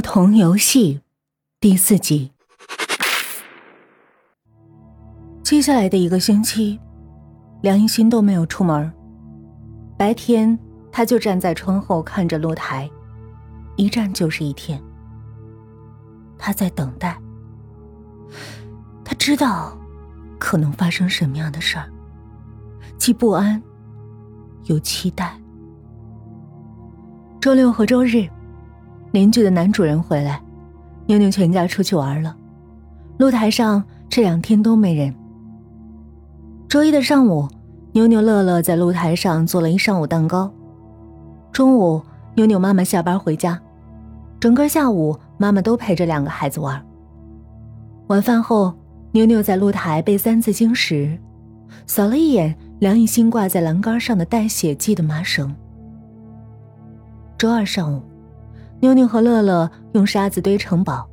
童游戏第四集。接下来的一个星期，梁一心都没有出门。白天，他就站在窗后看着露台，一站就是一天。他在等待，他知道可能发生什么样的事儿，既不安又期待。周六和周日。邻居的男主人回来，妞妞全家出去玩了。露台上这两天都没人。周一的上午，妞妞乐乐在露台上做了一上午蛋糕。中午，妞妞妈妈下班回家，整个下午妈妈都陪着两个孩子玩。晚饭后，妞妞在露台背《三字经》时，扫了一眼梁一新挂在栏杆上的带血迹的麻绳。周二上午。妞妞和乐乐用沙子堆城堡，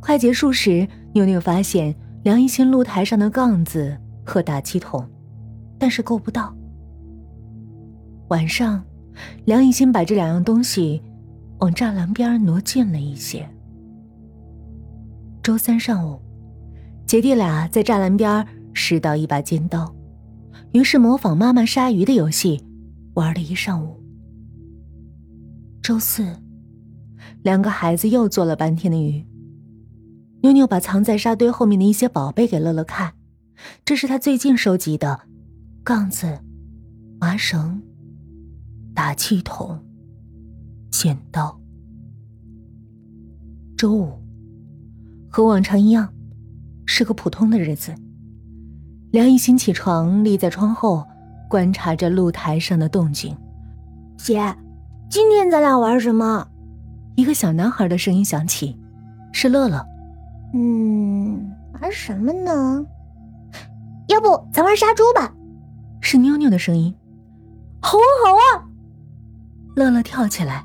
快结束时，妞妞发现梁一新露台上的杠子和打气筒，但是够不到。晚上，梁一新把这两样东西往栅栏边挪近了一些。周三上午，姐弟俩在栅栏边拾到一把尖刀，于是模仿妈妈杀鱼的游戏玩了一上午。周四。两个孩子又做了半天的鱼。妞妞把藏在沙堆后面的一些宝贝给乐乐看，这是他最近收集的：杠子、麻绳、打气筒、剪刀。周五，和往常一样，是个普通的日子。梁一新起床，立在窗后，观察着露台上的动静。姐，今天咱俩玩什么？一个小男孩的声音响起，是乐乐。嗯，玩什么呢？要不咱玩杀猪吧？是妞妞的声音。好啊，好啊！乐乐跳起来，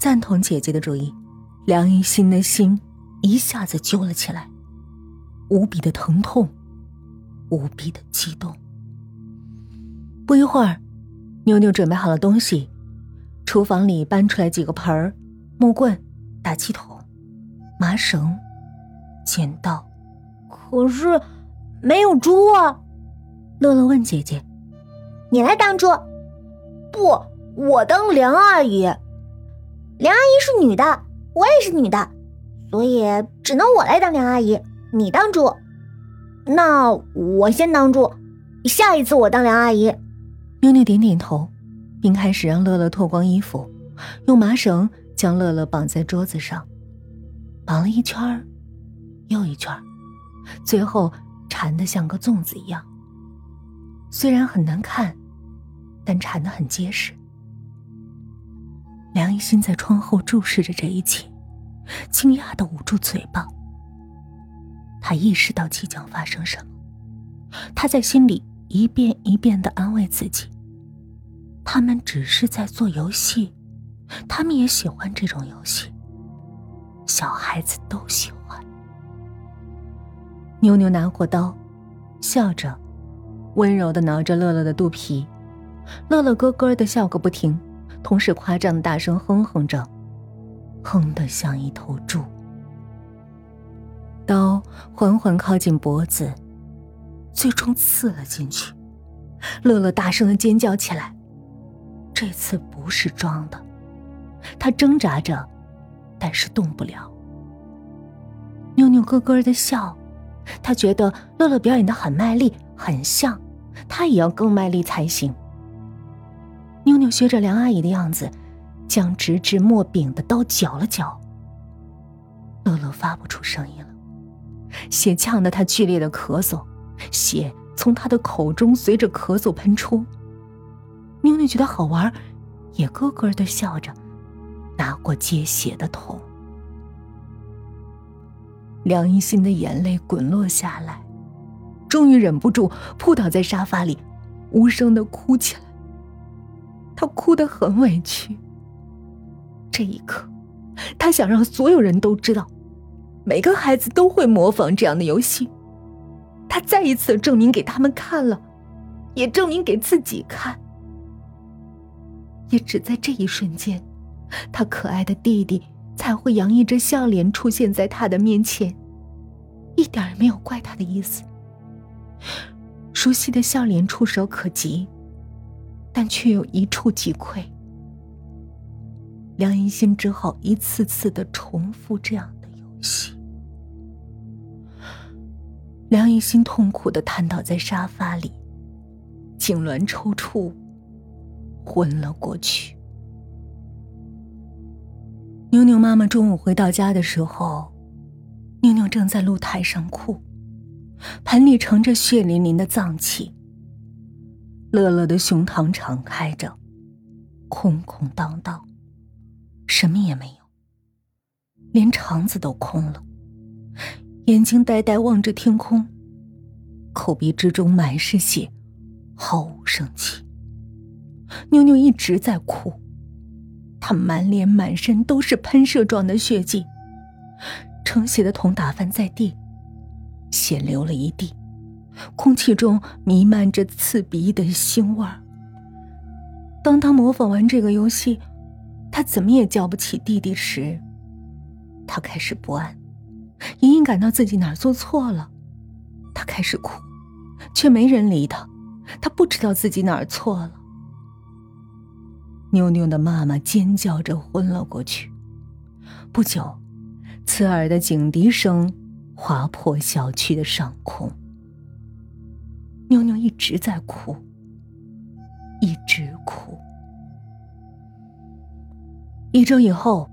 赞同姐姐的主意。梁一心的心一下子揪了起来，无比的疼痛，无比的激动。不一会儿，妞妞准备好了东西，厨房里搬出来几个盆儿。木棍、打气筒、麻绳、剪刀，可是没有猪啊！乐乐问姐姐：“你来当猪？不，我当梁阿姨。梁阿姨是女的，我也是女的，所以只能我来当梁阿姨，你当猪。那我先当猪，下一次我当梁阿姨。”妞妞点点头，并开始让乐乐脱光衣服，用麻绳。将乐乐绑在桌子上，绑了一圈，又一圈，最后缠得像个粽子一样。虽然很难看，但缠得很结实。梁一心在窗后注视着这一切，惊讶的捂住嘴巴。他意识到即将发生什么，他在心里一遍一遍的安慰自己：他们只是在做游戏。他们也喜欢这种游戏，小孩子都喜欢。妞妞拿过刀，笑着，温柔的挠着乐乐的肚皮，乐乐咯咯的笑个不停，同时夸张的大声哼哼着，哼得像一头猪。刀缓缓靠近脖子，最终刺了进去。乐乐大声的尖叫起来，这次不是装的。他挣扎着，但是动不了。妞妞咯咯的笑，他觉得乐乐表演的很卖力，很像，他也要更卖力才行。妞妞学着梁阿姨的样子，将直至末柄的刀绞了绞。乐乐发不出声音了，血呛得他剧烈的咳嗽，血从他的口中随着咳嗽喷出。妞妞觉得好玩，也咯咯的笑着。拿过接血的桶，梁一心的眼泪滚落下来，终于忍不住扑倒在沙发里，无声的哭起来。他哭得很委屈。这一刻，他想让所有人都知道，每个孩子都会模仿这样的游戏。他再一次证明给他们看了，也证明给自己看。也只在这一瞬间。他可爱的弟弟才会洋溢着笑脸出现在他的面前，一点也没有怪他的意思。熟悉的笑脸触手可及，但却又一触即溃。梁一心只好一次次的重复这样的游戏。梁一心痛苦的瘫倒在沙发里，痉挛抽搐，昏了过去。妞妞妈妈中午回到家的时候，妞妞正在露台上哭，盆里盛着血淋淋的脏器。乐乐的胸膛敞开着，空空荡荡，什么也没有，连肠子都空了，眼睛呆呆望着天空，口鼻之中满是血，毫无生气。妞妞一直在哭。他满脸满身都是喷射状的血迹，盛血的桶打翻在地，血流了一地，空气中弥漫着刺鼻的腥味儿。当他模仿完这个游戏，他怎么也叫不起弟弟时，他开始不安，隐隐感到自己哪儿做错了。他开始哭，却没人理他，他不知道自己哪儿错了。妞妞的妈妈尖叫着昏了过去。不久，刺耳的警笛声划破小区的上空。妞妞一直在哭，一直哭。一周以后，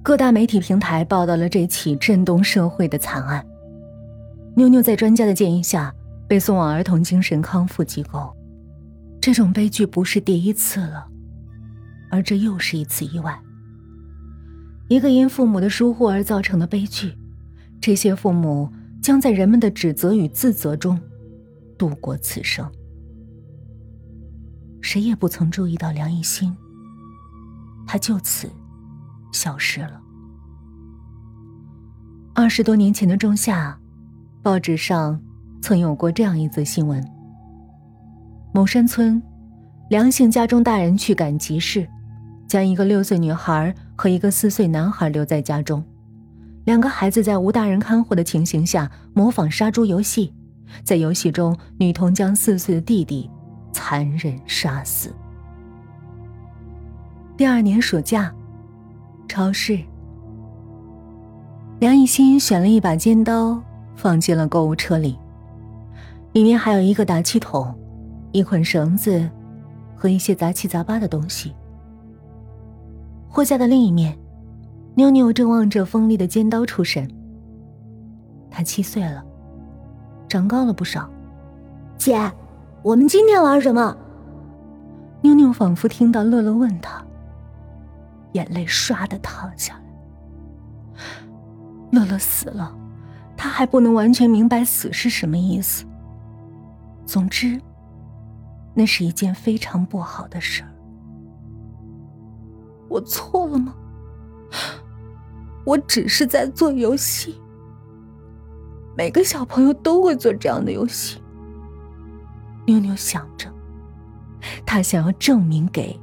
各大媒体平台报道了这起震动社会的惨案。妞妞在专家的建议下被送往儿童精神康复机构。这种悲剧不是第一次了。而这又是一次意外，一个因父母的疏忽而造成的悲剧。这些父母将在人们的指责与自责中度过此生。谁也不曾注意到梁一心，他就此消失了。二十多年前的仲夏，报纸上曾有过这样一则新闻：某山村，梁姓家中大人去赶集市。将一个六岁女孩和一个四岁男孩留在家中，两个孩子在无大人看护的情形下模仿杀猪游戏，在游戏中，女童将四岁的弟弟残忍杀死。第二年暑假，超市，梁以欣选了一把尖刀放进了购物车里，里面还有一个打气筒、一捆绳子和一些杂七杂八的东西。货架的另一面，妞妞正望着锋利的尖刀出神。他七岁了，长高了不少。姐，我们今天玩什么？妞妞仿佛听到乐乐问他，眼泪唰的淌下来。乐乐死了，他还不能完全明白死是什么意思。总之，那是一件非常不好的事儿。我错了吗？我只是在做游戏。每个小朋友都会做这样的游戏。妞妞想着，她想要证明给